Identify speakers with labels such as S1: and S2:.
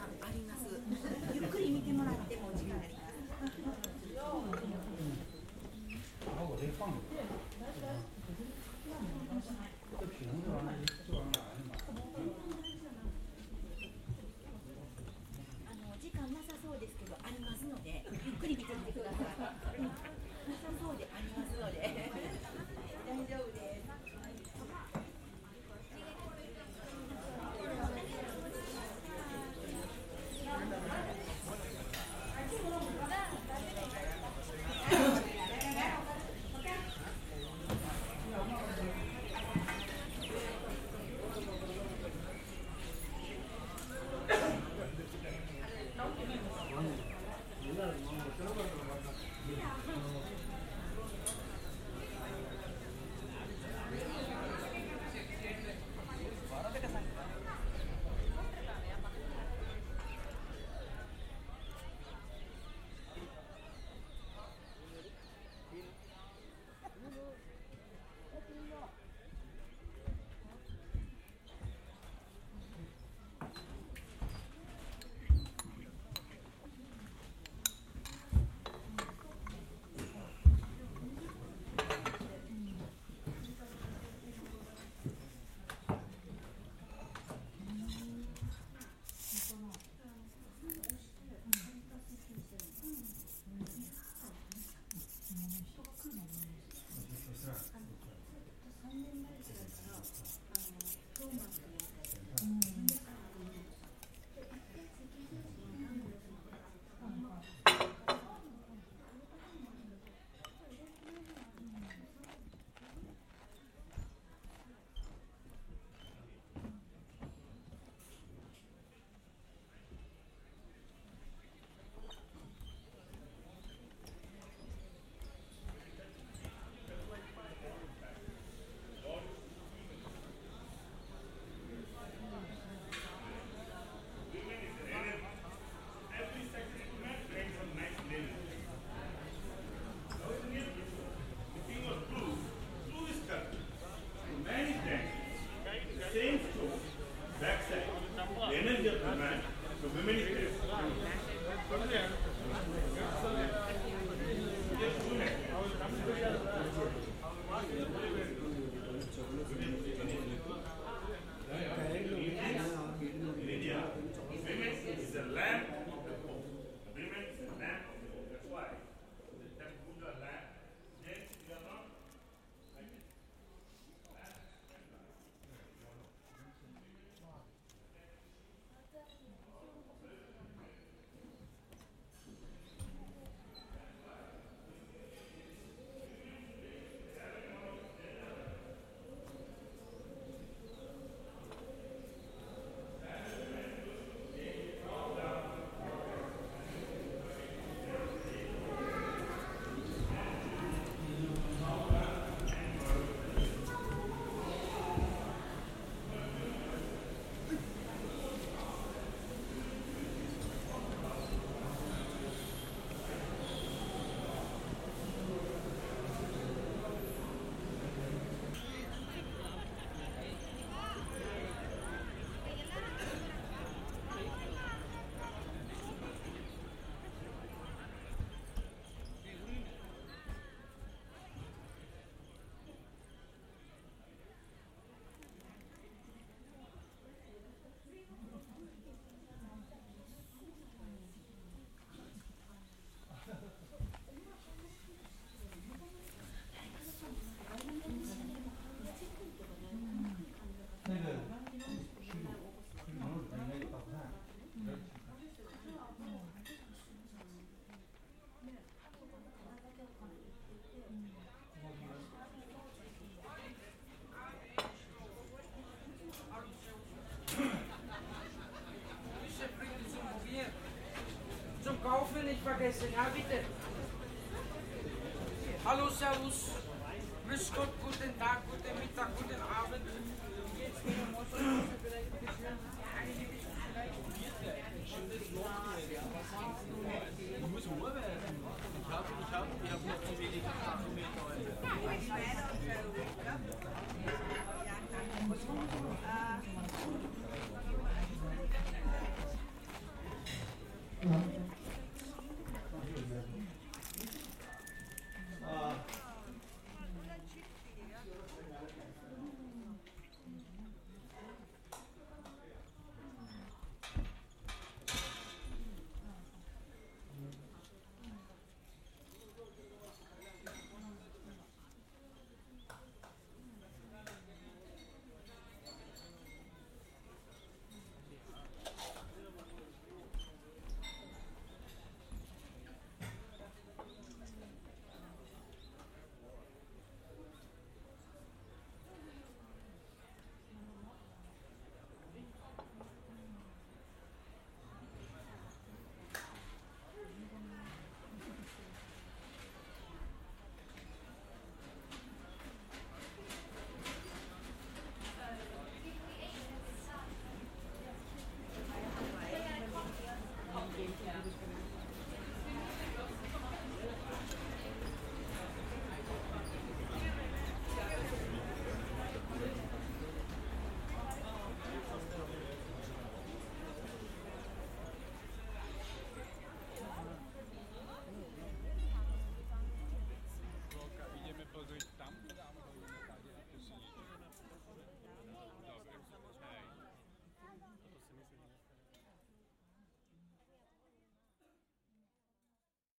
S1: 感あります。Dominique.
S2: Hallo, Servus. Grüß Gott, guten Tag, guten Mittag, guten Abend.